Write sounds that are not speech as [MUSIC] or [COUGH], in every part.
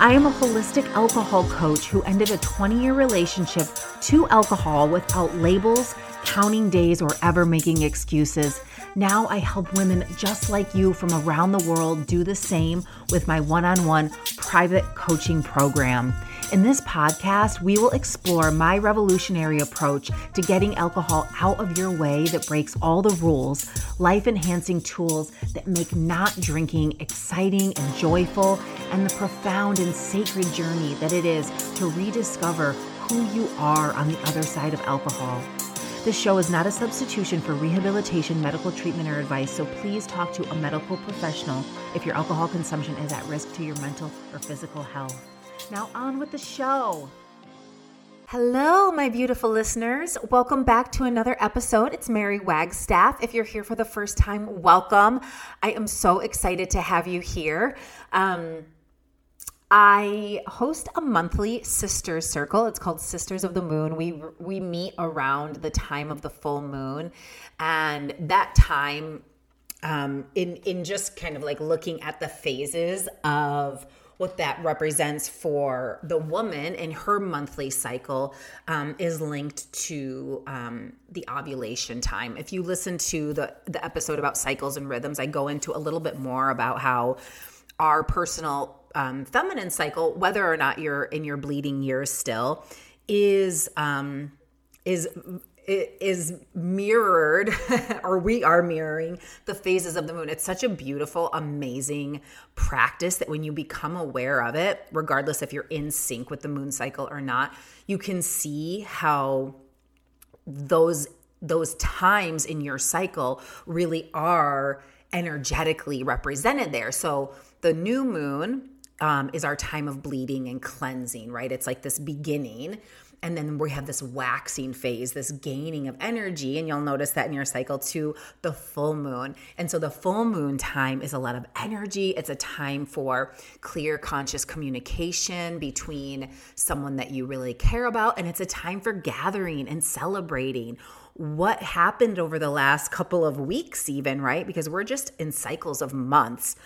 I am a holistic alcohol coach who ended a 20 year relationship to alcohol without labels, counting days, or ever making excuses. Now I help women just like you from around the world do the same with my one on one private coaching program. In this podcast, we will explore my revolutionary approach to getting alcohol out of your way that breaks all the rules, life enhancing tools that make not drinking exciting and joyful, and the profound and sacred journey that it is to rediscover who you are on the other side of alcohol. This show is not a substitution for rehabilitation, medical treatment, or advice, so please talk to a medical professional if your alcohol consumption is at risk to your mental or physical health. Now, on with the show. Hello, my beautiful listeners. Welcome back to another episode. It's Mary Wagstaff. If you're here for the first time, welcome. I am so excited to have you here. Um, I host a monthly sisters circle. It's called Sisters of the Moon. We we meet around the time of the full moon, and that time, um, in in just kind of like looking at the phases of what that represents for the woman in her monthly cycle um, is linked to um, the ovulation time. If you listen to the, the episode about cycles and rhythms, I go into a little bit more about how our personal um, feminine cycle, whether or not you're in your bleeding years still, is um, is is mirrored [LAUGHS] or we are mirroring the phases of the moon. It's such a beautiful, amazing practice that when you become aware of it, regardless if you're in sync with the moon cycle or not, you can see how those those times in your cycle really are energetically represented there. So the new moon um, is our time of bleeding and cleansing, right? It's like this beginning and then we have this waxing phase, this gaining of energy. And you'll notice that in your cycle to the full moon. And so the full moon time is a lot of energy. It's a time for clear, conscious communication between someone that you really care about. And it's a time for gathering and celebrating what happened over the last couple of weeks, even, right? Because we're just in cycles of months.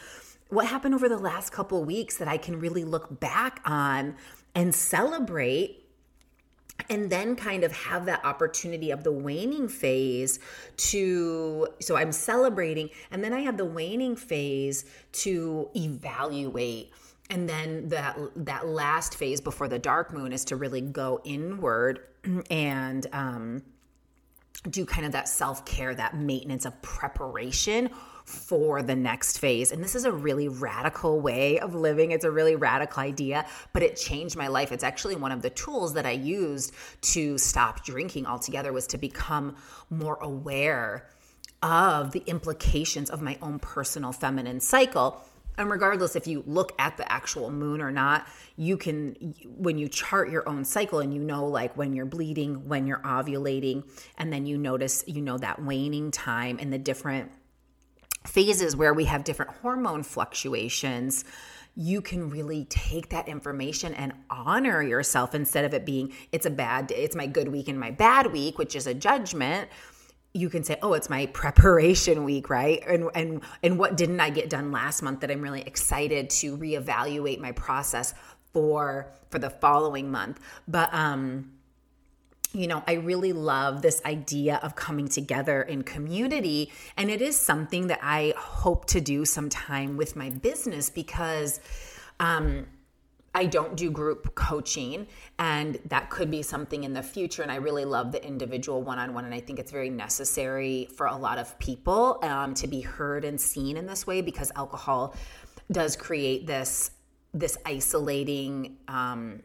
What happened over the last couple weeks that I can really look back on and celebrate and then kind of have that opportunity of the waning phase to so i'm celebrating and then i have the waning phase to evaluate. And then that that last phase before the dark moon is to really go inward [CLEARS THROAT] and um, do kind of that self-care that maintenance of preparation for the next phase. And this is a really radical way of living. It's a really radical idea, but it changed my life. It's actually one of the tools that I used to stop drinking altogether was to become more aware of the implications of my own personal feminine cycle and regardless if you look at the actual moon or not you can when you chart your own cycle and you know like when you're bleeding when you're ovulating and then you notice you know that waning time and the different phases where we have different hormone fluctuations you can really take that information and honor yourself instead of it being it's a bad day, it's my good week and my bad week which is a judgment you can say, "Oh, it's my preparation week, right?" And and and what didn't I get done last month that I'm really excited to reevaluate my process for for the following month. But um you know, I really love this idea of coming together in community. And it is something that I hope to do sometime with my business because um, I don't do group coaching, and that could be something in the future. And I really love the individual one on one, and I think it's very necessary for a lot of people um, to be heard and seen in this way because alcohol does create this this isolating um,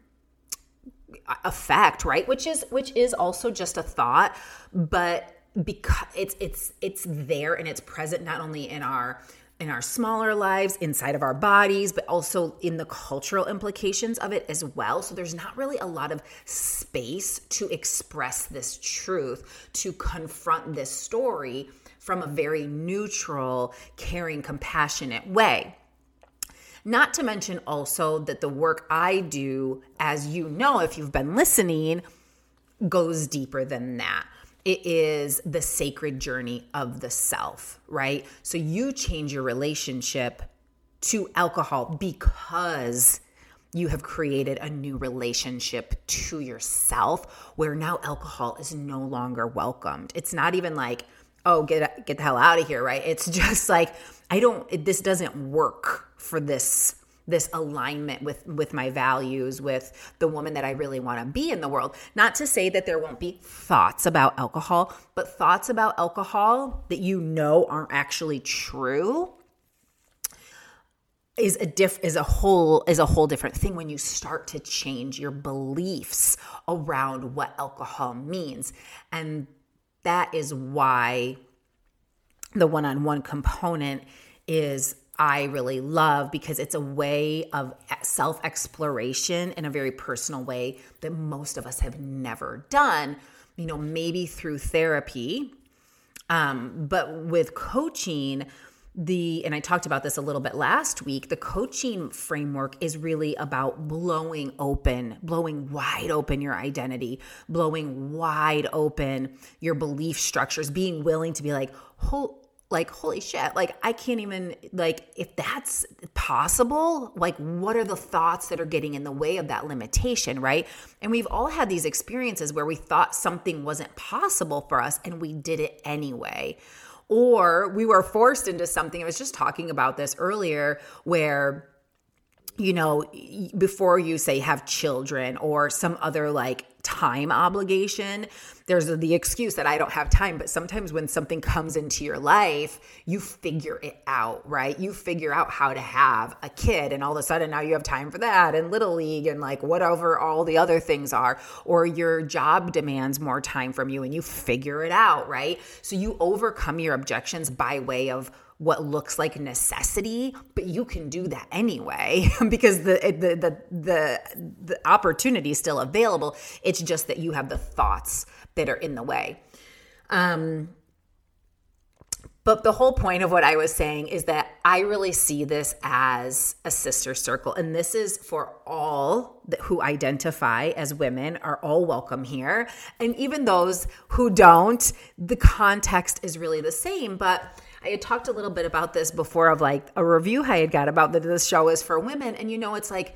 effect, right? Which is which is also just a thought, but because it's it's it's there and it's present not only in our in our smaller lives, inside of our bodies, but also in the cultural implications of it as well. So there's not really a lot of space to express this truth, to confront this story from a very neutral, caring, compassionate way. Not to mention also that the work I do, as you know, if you've been listening, goes deeper than that it is the sacred journey of the self, right? So you change your relationship to alcohol because you have created a new relationship to yourself where now alcohol is no longer welcomed. It's not even like, oh, get get the hell out of here, right? It's [LAUGHS] just like I don't it, this doesn't work for this this alignment with with my values with the woman that I really want to be in the world. Not to say that there won't be thoughts about alcohol but thoughts about alcohol that you know aren't actually true is a diff is a whole is a whole different thing when you start to change your beliefs around what alcohol means. And that is why the one-on-one component is I really love because it's a way of self exploration in a very personal way that most of us have never done. You know, maybe through therapy, um, but with coaching, the and I talked about this a little bit last week. The coaching framework is really about blowing open, blowing wide open your identity, blowing wide open your belief structures, being willing to be like, hold like holy shit like i can't even like if that's possible like what are the thoughts that are getting in the way of that limitation right? And we've all had these experiences where we thought something wasn't possible for us and we did it anyway. Or we were forced into something. I was just talking about this earlier where you know before you say have children or some other like time obligation. There's the excuse that I don't have time, but sometimes when something comes into your life, you figure it out, right? You figure out how to have a kid, and all of a sudden now you have time for that and little league and like whatever all the other things are, or your job demands more time from you and you figure it out, right? So you overcome your objections by way of what looks like necessity, but you can do that anyway [LAUGHS] because the, the the the the opportunity is still available. Just that you have the thoughts that are in the way. Um but the whole point of what I was saying is that I really see this as a sister circle. And this is for all that, who identify as women are all welcome here. And even those who don't, the context is really the same. But I had talked a little bit about this before of like a review I had got about that this show is for women. And you know, it's like,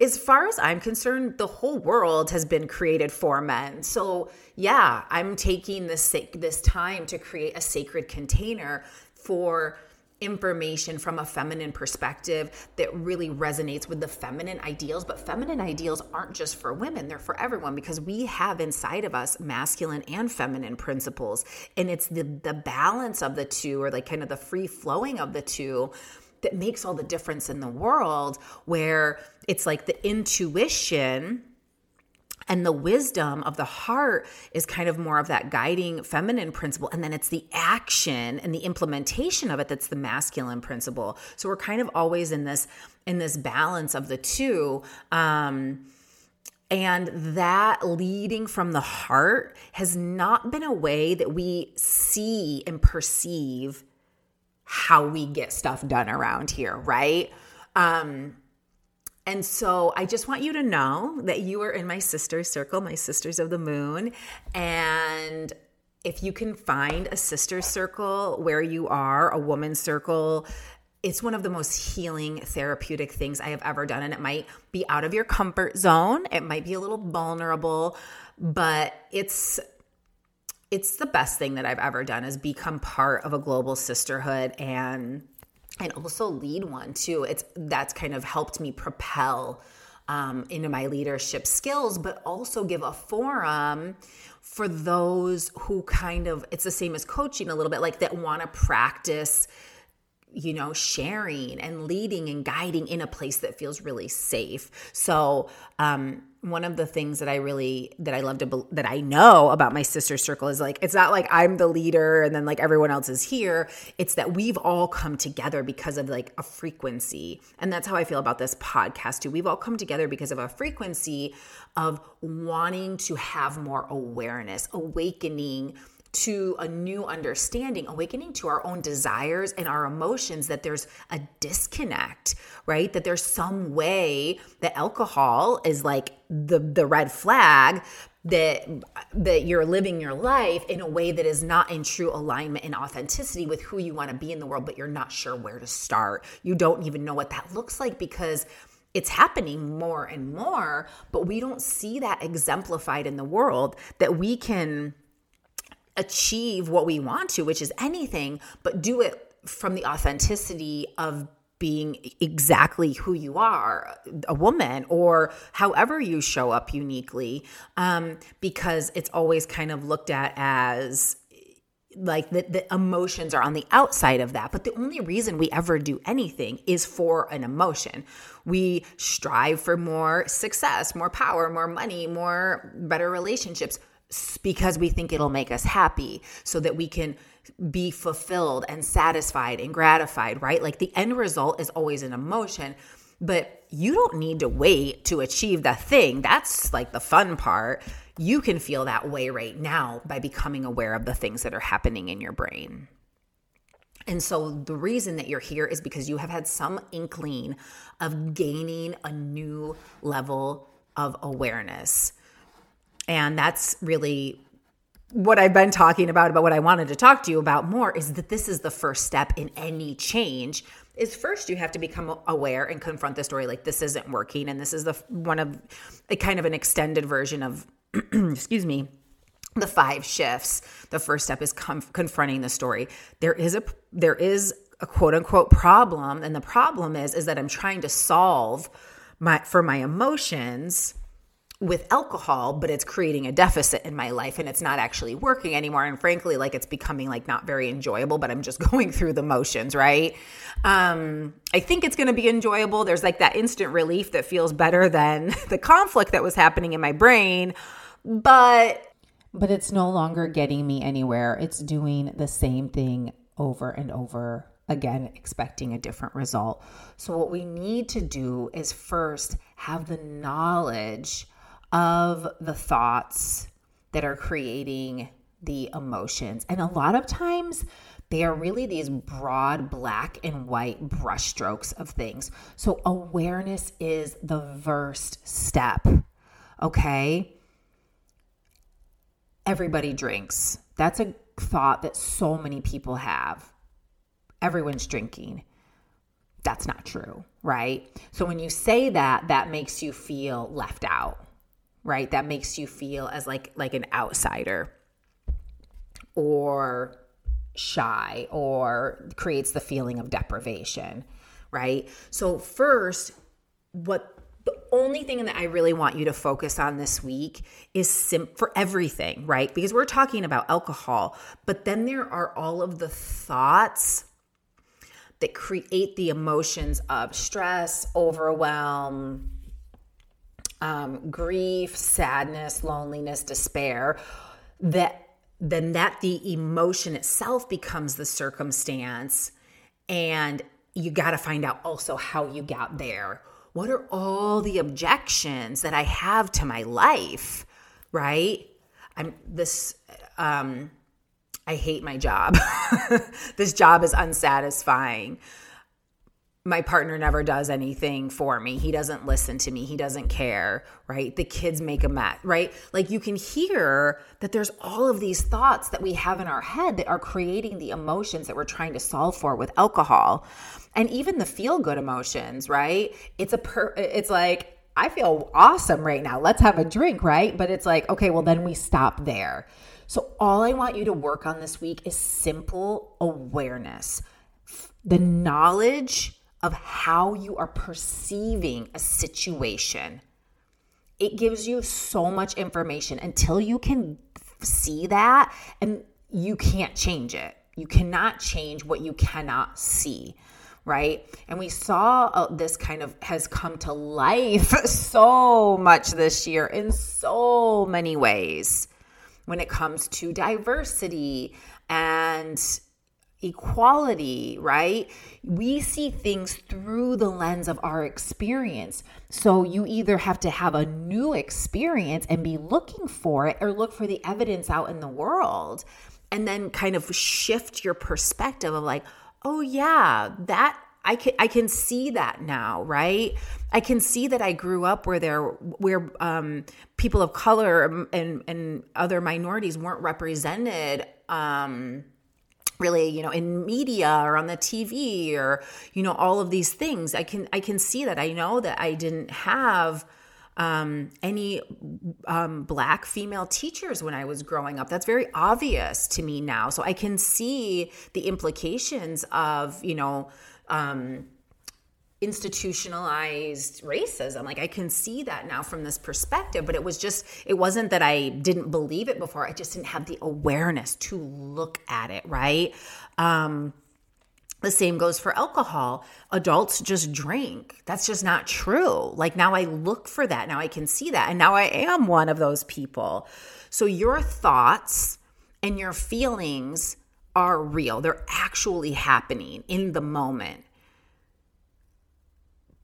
as far as I'm concerned, the whole world has been created for men. So yeah, I'm taking this this time to create a sacred container for information from a feminine perspective that really resonates with the feminine ideals. But feminine ideals aren't just for women, they're for everyone because we have inside of us masculine and feminine principles. And it's the, the balance of the two, or like kind of the free flowing of the two, that makes all the difference in the world, where it's like the intuition And the wisdom of the heart is kind of more of that guiding feminine principle. And then it's the action and the implementation of it that's the masculine principle. So we're kind of always in this in this balance of the two. Um, and that leading from the heart has not been a way that we see and perceive how we get stuff done around here, right? Um, and so I just want you to know that you are in my sister circle, my sisters of the moon. And if you can find a sister circle where you are, a woman circle, it's one of the most healing therapeutic things I have ever done. And it might be out of your comfort zone. It might be a little vulnerable, but it's it's the best thing that I've ever done is become part of a global sisterhood and and also lead one too. It's that's kind of helped me propel um, into my leadership skills, but also give a forum for those who kind of it's the same as coaching a little bit, like that want to practice you know, sharing and leading and guiding in a place that feels really safe. So, um, one of the things that I really that I love to that I know about my sister circle is like it's not like I'm the leader and then like everyone else is here. It's that we've all come together because of like a frequency. And that's how I feel about this podcast too. We've all come together because of a frequency of wanting to have more awareness, awakening to a new understanding, awakening to our own desires and our emotions that there's a disconnect, right? That there's some way that alcohol is like the the red flag that that you're living your life in a way that is not in true alignment and authenticity with who you want to be in the world, but you're not sure where to start. You don't even know what that looks like because it's happening more and more, but we don't see that exemplified in the world that we can achieve what we want to, which is anything, but do it from the authenticity of being exactly who you are, a woman, or however you show up uniquely, um, because it's always kind of looked at as like the, the emotions are on the outside of that. But the only reason we ever do anything is for an emotion. We strive for more success, more power, more money, more better relationships because we think it'll make us happy so that we can be fulfilled and satisfied and gratified, right? Like the end result is always an emotion, but you don't need to wait to achieve the thing. That's like the fun part. You can feel that way right now by becoming aware of the things that are happening in your brain. And so the reason that you're here is because you have had some inkling of gaining a new level of awareness and that's really what I've been talking about, about what I wanted to talk to you about more is that this is the first step in any change. Is first you have to become aware and confront the story like this isn't working, and this is the one of a kind of an extended version of, [CLEARS THROAT] excuse me, the five shifts. The first step is com- confronting the story. There is a there is a quote unquote problem, and the problem is is that I'm trying to solve my for my emotions with alcohol, but it's creating a deficit in my life and it's not actually working anymore. And frankly, like it's becoming like not very enjoyable, but I'm just [LAUGHS] going through the motions, right? Um, I think it's going to be enjoyable. There's like that instant relief that feels better than [LAUGHS] the conflict that was happening in my brain, but. But it's no longer getting me anywhere. It's doing the same thing over and over again, expecting a different result. So, what we need to do is first have the knowledge of the thoughts that are creating the emotions. And a lot of times, they are really these broad black and white brushstrokes of things. So, awareness is the first step. Okay. Everybody drinks. That's a thought that so many people have. Everyone's drinking. That's not true, right? So, when you say that, that makes you feel left out right? That makes you feel as like like an outsider or shy or creates the feeling of deprivation, right? So first, what the only thing that I really want you to focus on this week is sim- for everything, right? Because we're talking about alcohol, but then there are all of the thoughts that create the emotions of stress, overwhelm, um, grief, sadness, loneliness, despair, that then that the emotion itself becomes the circumstance and you got to find out also how you got there. What are all the objections that i have to my life right? I'm this um i hate my job. [LAUGHS] This job is unsatisfying my partner never does anything for me. He doesn't listen to me. He doesn't care, right? The kids make a mess, right? Like you can hear that there's all of these thoughts that we have in our head that are creating the emotions that we're trying to solve for with alcohol. And even the feel good emotions, right? It's a per it's like I feel awesome right now. Let's have a drink, right? But it's like, okay, well then we stop there. So all I want you to work on this week is simple awareness. The knowledge of how you are perceiving a situation. It gives you so much information until you can see that and you can't change it. You cannot change what you cannot see, right? And we saw uh, this kind of has come to life [LAUGHS] so much this year in so many ways when it comes to diversity and equality, right? We see things through the lens of our experience. So you either have to have a new experience and be looking for it or look for the evidence out in the world and then kind of shift your perspective of like, "Oh yeah, that I can I can see that now, right? I can see that I grew up where there where um, people of color and and other minorities weren't represented um, really you know in media or on the tv or you know all of these things i can i can see that i know that i didn't have um, any um, black female teachers when I was growing up. That's very obvious to me now. So I can see the implications of, you know, um, institutionalized racism. Like I can see that now from this perspective, but it was just, it wasn't that I didn't believe it before. I just didn't have the awareness to look at it, right? Um, the same goes for alcohol. Adults just drink. That's just not true. Like now I look for that. Now I can see that. And now I am one of those people. So your thoughts and your feelings are real, they're actually happening in the moment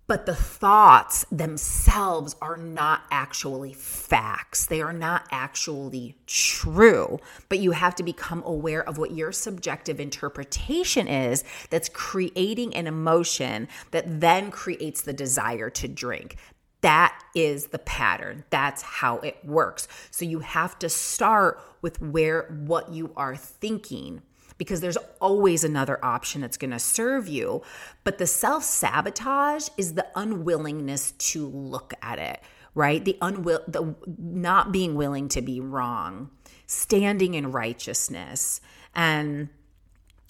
but the thoughts themselves are not actually facts. They are not actually true. But you have to become aware of what your subjective interpretation is that's creating an emotion that then creates the desire to drink. That is the pattern. That's how it works. So you have to start with where what you are thinking because there's always another option that's going to serve you. But the self sabotage is the unwillingness to look at it, right? The unwill, the not being willing to be wrong, standing in righteousness. And,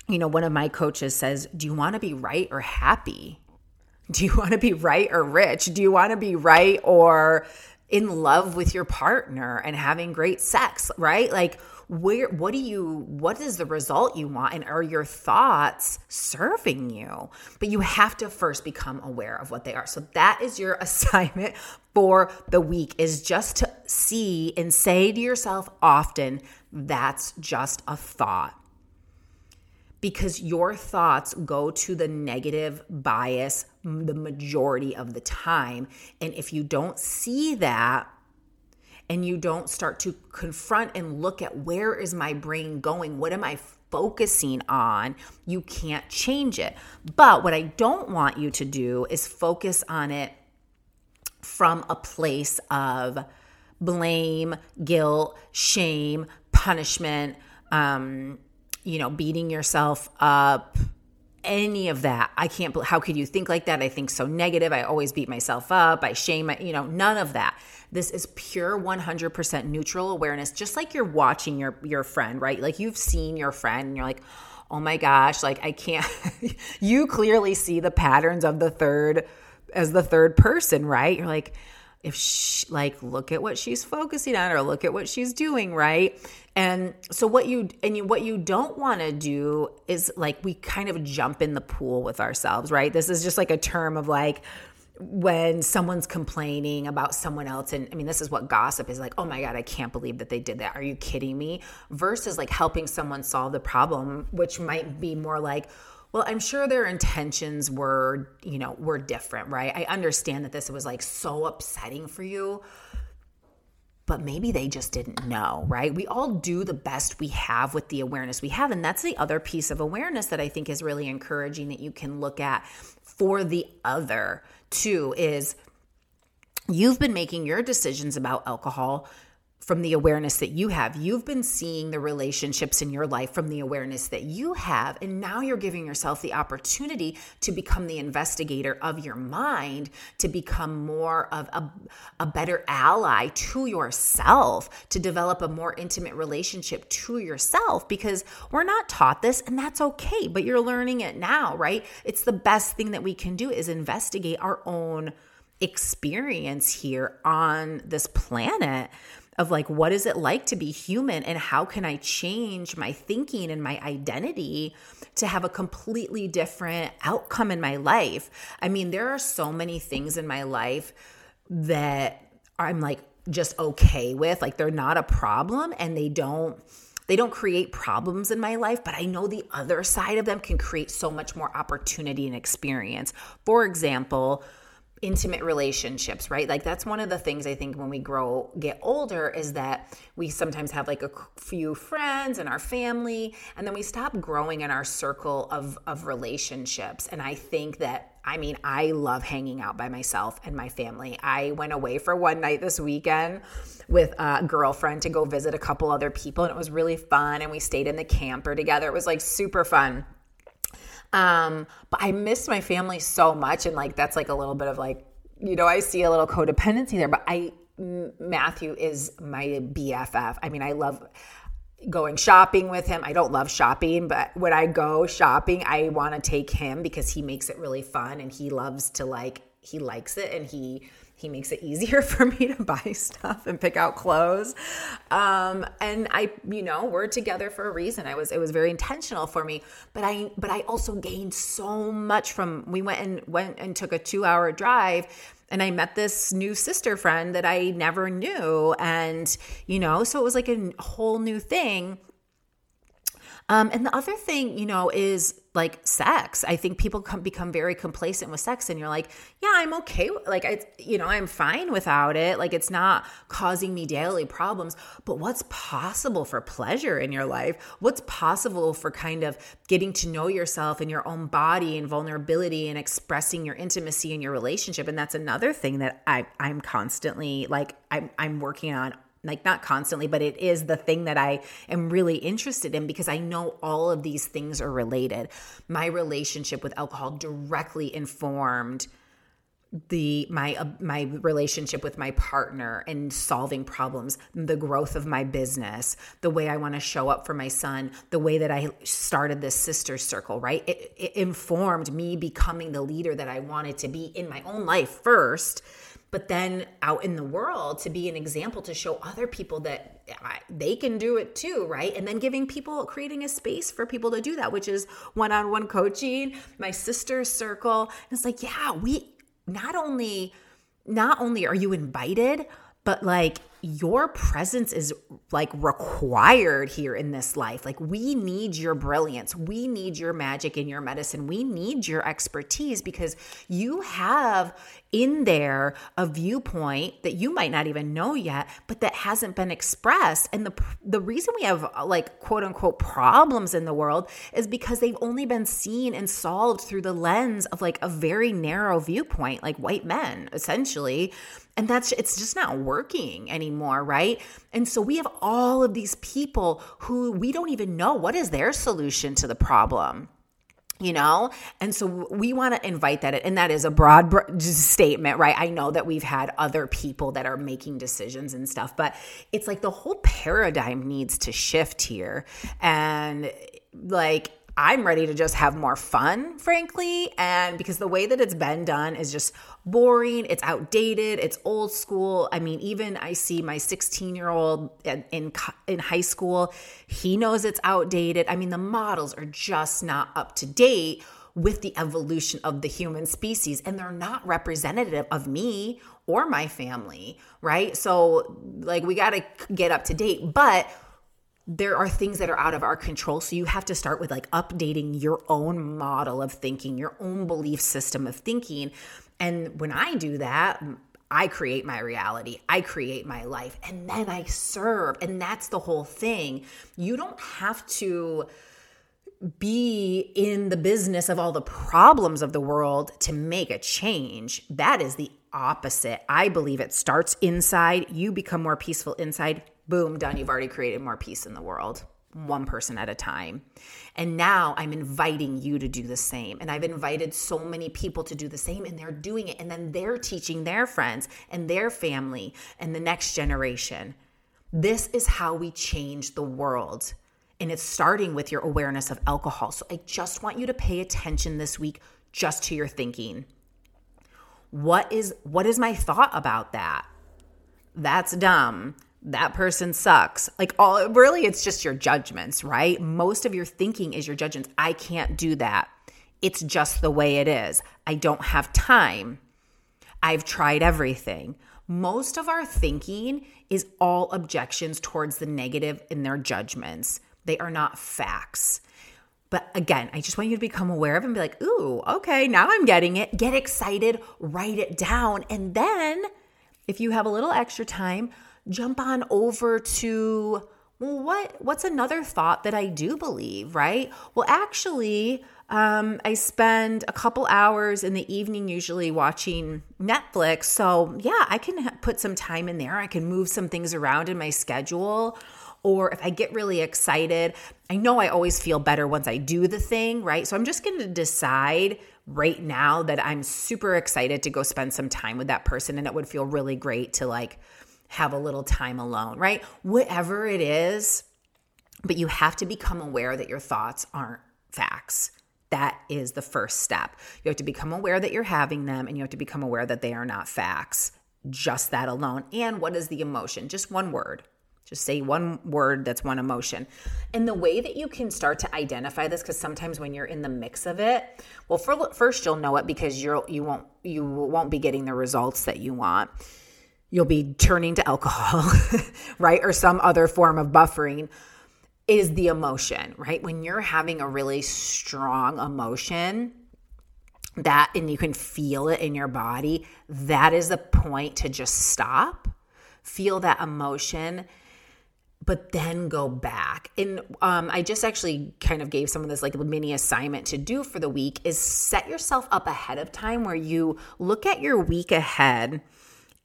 you know, one of my coaches says, Do you want to be right or happy? Do you want to be right or rich? Do you want to be right or in love with your partner and having great sex, right? Like, where what do you what is the result you want? And are your thoughts serving you? But you have to first become aware of what they are. So that is your [LAUGHS] assignment for the week is just to see and say to yourself often that's just a thought. Because your thoughts go to the negative bias the majority of the time. And if you don't see that and you don't start to confront and look at where is my brain going? What am I focusing on? You can't change it. But what I don't want you to do is focus on it from a place of blame, guilt, shame, punishment, um, you know, beating yourself up, any of that. I can't, how could you think like that? I think so negative. I always beat myself up. I shame, you know, none of that. This is pure 100% neutral awareness, just like you're watching your, your friend, right? Like you've seen your friend and you're like, oh my gosh, like I can't, [LAUGHS] you clearly see the patterns of the third, as the third person, right? You're like, if she, like look at what she's focusing on or look at what she's doing right? And so what you and you what you don't want to do is like we kind of jump in the pool with ourselves right? This is just like a term of like when someone's complaining about someone else and i mean this is what gossip is like oh my god i can't believe that they did that. Are you kidding me? Versus like helping someone solve the problem which might be more like well i'm sure their intentions were you know were different right i understand that this was like so upsetting for you but maybe they just didn't know, right? We all do the best we have with the awareness we have. And that's the other piece of awareness that I think is really encouraging that you can look at for the other too is you've been making your decisions about alcohol from the awareness that you have. You've been seeing the relationships in your life from the awareness that you have. And now you're giving yourself the opportunity to become the investigator of your mind, to become more of a, a better ally to yourself, to develop a more intimate relationship to yourself. Because we're not taught this, and that's okay, but you're learning it now, right? It's the best thing that we can do is investigate our own experience here on this planet of like what is it like to be human and how can I change my thinking and my identity to have a completely different outcome in my life. I mean, there are so many things in my life that I'm like just okay with, like they're not a problem and they don't they don't create problems in my life, but I know the other side of them can create so much more opportunity and experience. For example, intimate relationships, right? Like that's one of the things I think when we grow, get older, is that we sometimes have like a few friends and our family, and then we stop growing in our circle of of relationships. And I think that I mean, I love hanging out by myself and my family. I went away for one night this weekend with a girlfriend to go visit a couple other people, and it was really fun. And we stayed in the camper together. It was like super fun. Um, but I miss my family so much. And like, that's like a little bit of like, you know, I see a little codependency there, but I, Matthew is my BFF. I mean, I love going shopping with him. I don't love shopping, but when I go shopping, I want to take him because he makes it really fun and he loves to like, he likes it and he, he makes it easier [LAUGHS] for me to buy stuff and pick out clothes um, and i you know we're together for a reason i was it was very intentional for me but i but i also gained so much from we went and went and took a two hour drive and I met this new sister friend that I never knew. And, you know, so it was like a whole new thing. Um, and the other thing, you know, is like sex. I think people come, become very complacent with sex, and you're like, yeah, I'm okay. Like, I, you know, I'm fine without it. Like, it's not causing me daily problems. But what's possible for pleasure in your life? What's possible for kind of getting to know yourself and your own body and vulnerability and expressing your intimacy in your relationship? And that's another thing that I, I'm constantly like, I'm, I'm working on like not constantly, but it is the thing that I am really interested in because I know all of these things are related. My relationship with alcohol directly informed the my uh, my relationship with my partner and solving problems the growth of my business the way i want to show up for my son the way that i started this sister circle right it, it informed me becoming the leader that i wanted to be in my own life first but then out in the world to be an example to show other people that they can do it too, right? And then giving people, creating a space for people to do that, which is one on one coaching, my sister's circle. And it's like, yeah, we not only, not only are you invited, but like your presence is like required here in this life. Like, we need your brilliance. We need your magic and your medicine. We need your expertise because you have in there a viewpoint that you might not even know yet, but that hasn't been expressed. And the, the reason we have like quote unquote problems in the world is because they've only been seen and solved through the lens of like a very narrow viewpoint, like white men, essentially and that's it's just not working anymore right? And so we have all of these people who we don't even know what is their solution to the problem you know? And so we want to invite that and that is a broad statement right? I know that we've had other people that are making decisions and stuff but it's like the whole paradigm needs to shift here. And like I'm ready to just have more fun, frankly. And because the way that it's been done is just boring, it's outdated, it's old school. I mean, even I see my 16 year old in, in high school, he knows it's outdated. I mean, the models are just not up to date with the evolution of the human species and they're not representative of me or my family, right? So, like, we got to get up to date, but there are things that are out of our control. So, you have to start with like updating your own model of thinking, your own belief system of thinking. And when I do that, I create my reality, I create my life, and then I serve. And that's the whole thing. You don't have to be in the business of all the problems of the world to make a change. That is the opposite. I believe it starts inside. You become more peaceful inside. Boom, done. You've already created more peace in the world one person at a time. And now I'm inviting you to do the same. And I've invited so many people to do the same, and they're doing it. And then they're teaching their friends and their family and the next generation. This is how we change the world. And it's starting with your awareness of alcohol. So I just want you to pay attention this week just to your thinking. What is what is my thought about that? That's dumb that person sucks. Like all really it's just your judgments, right? Most of your thinking is your judgments. I can't do that. It's just the way it is. I don't have time. I've tried everything. Most of our thinking is all objections towards the negative in their judgments. They are not facts. But again, I just want you to become aware of and be like, ooh, okay, now I'm getting it. Get excited, write it down. And then if you have a little extra time, jump on over to well what what's another thought that I do believe, right? Well, actually, um, I spend a couple hours in the evening usually watching Netflix. So, yeah, I can put some time in there. I can move some things around in my schedule. Or if I get really excited, I know I always feel better once I do the thing, right? So I'm just going to decide right now that I'm super excited to go spend some time with that person and it would feel really great to like have a little time alone, right? Whatever it is, but you have to become aware that your thoughts aren't facts. That is the first step. You have to become aware that you're having them and you have to become aware that they are not facts. Just that alone. And what is the emotion? Just one word. Just say one word that's one emotion. And the way that you can start to identify this, because sometimes when you're in the mix of it, well, for, first you'll know it because you're you won't you won't be getting the results that you want you'll be turning to alcohol, [LAUGHS] right? Or some other form of buffering is the emotion, right? When you're having a really strong emotion, that and you can feel it in your body, that is the point to just stop, feel that emotion, but then go back. And um, I just actually kind of gave some of this like mini assignment to do for the week is set yourself up ahead of time where you look at your week ahead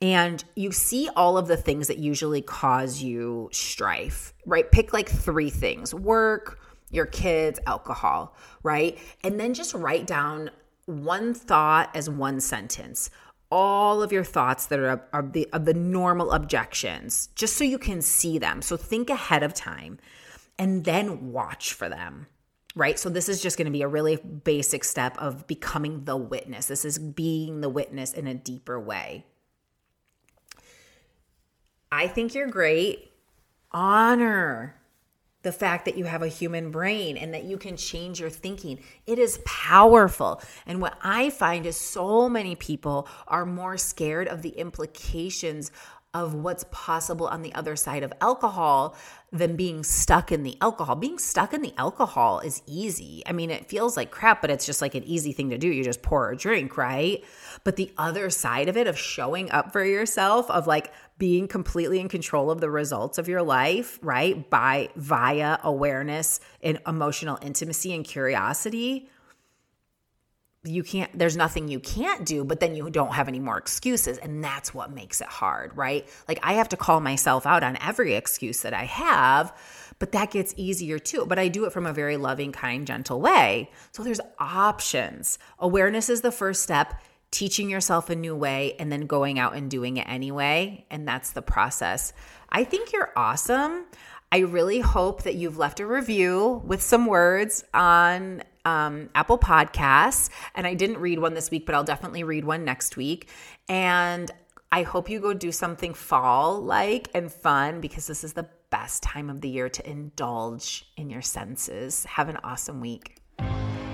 and you see all of the things that usually cause you strife, right? Pick like three things work, your kids, alcohol, right? And then just write down one thought as one sentence. All of your thoughts that are, are the, of the normal objections, just so you can see them. So think ahead of time and then watch for them right? So, this is just going to be a really basic step of becoming the witness. This is being the witness in a deeper way. I think you're great. Honor the fact that you have a human brain and that you can change your thinking. It is powerful. And what I find is so many people are more scared of the implications of what's possible on the other side of alcohol than being stuck in the alcohol. Being stuck in the alcohol is easy. I mean, it feels like crap, but it's just like an easy thing to do. You just pour a drink, right? But the other side of it, of showing up for yourself, of like being completely in control of the results of your life, right? By via awareness and emotional intimacy and curiosity, you can't there's nothing you can't do but then you don't have any more excuses and that's what makes it hard right? Like i have to call myself out on every excuse that i have but that gets easier too but i do it from a very loving kind gentle way. So there's options. Awareness is the first step teaching yourself a new way and then going out and doing it anyway and that's the process. I think you're awesome. I really hope that you've left a review with some words on um, Apple Podcasts. And I didn't read one this week, but I'll definitely read one next week. And I hope you go do something fall like and fun because this is the best time of the year to indulge in your senses. Have an awesome week.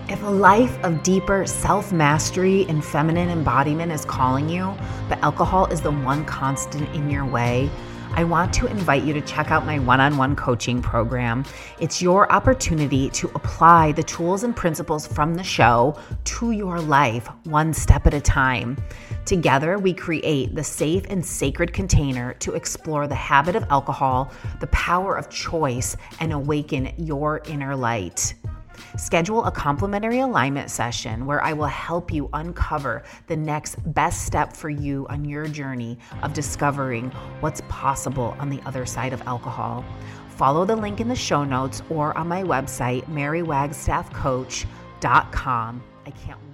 If a life of deeper self mastery and feminine embodiment is calling you, but alcohol is the one constant in your way, I want to invite you to check out my one on one coaching program. It's your opportunity to apply the tools and principles from the show to your life one step at a time. Together, we create the safe and sacred container to explore the habit of alcohol, the power of choice, and awaken your inner light. Schedule a complimentary alignment session where I will help you uncover the next best step for you on your journey of discovering what's possible on the other side of alcohol. Follow the link in the show notes or on my website, marywagstaffcoach.com. I can't.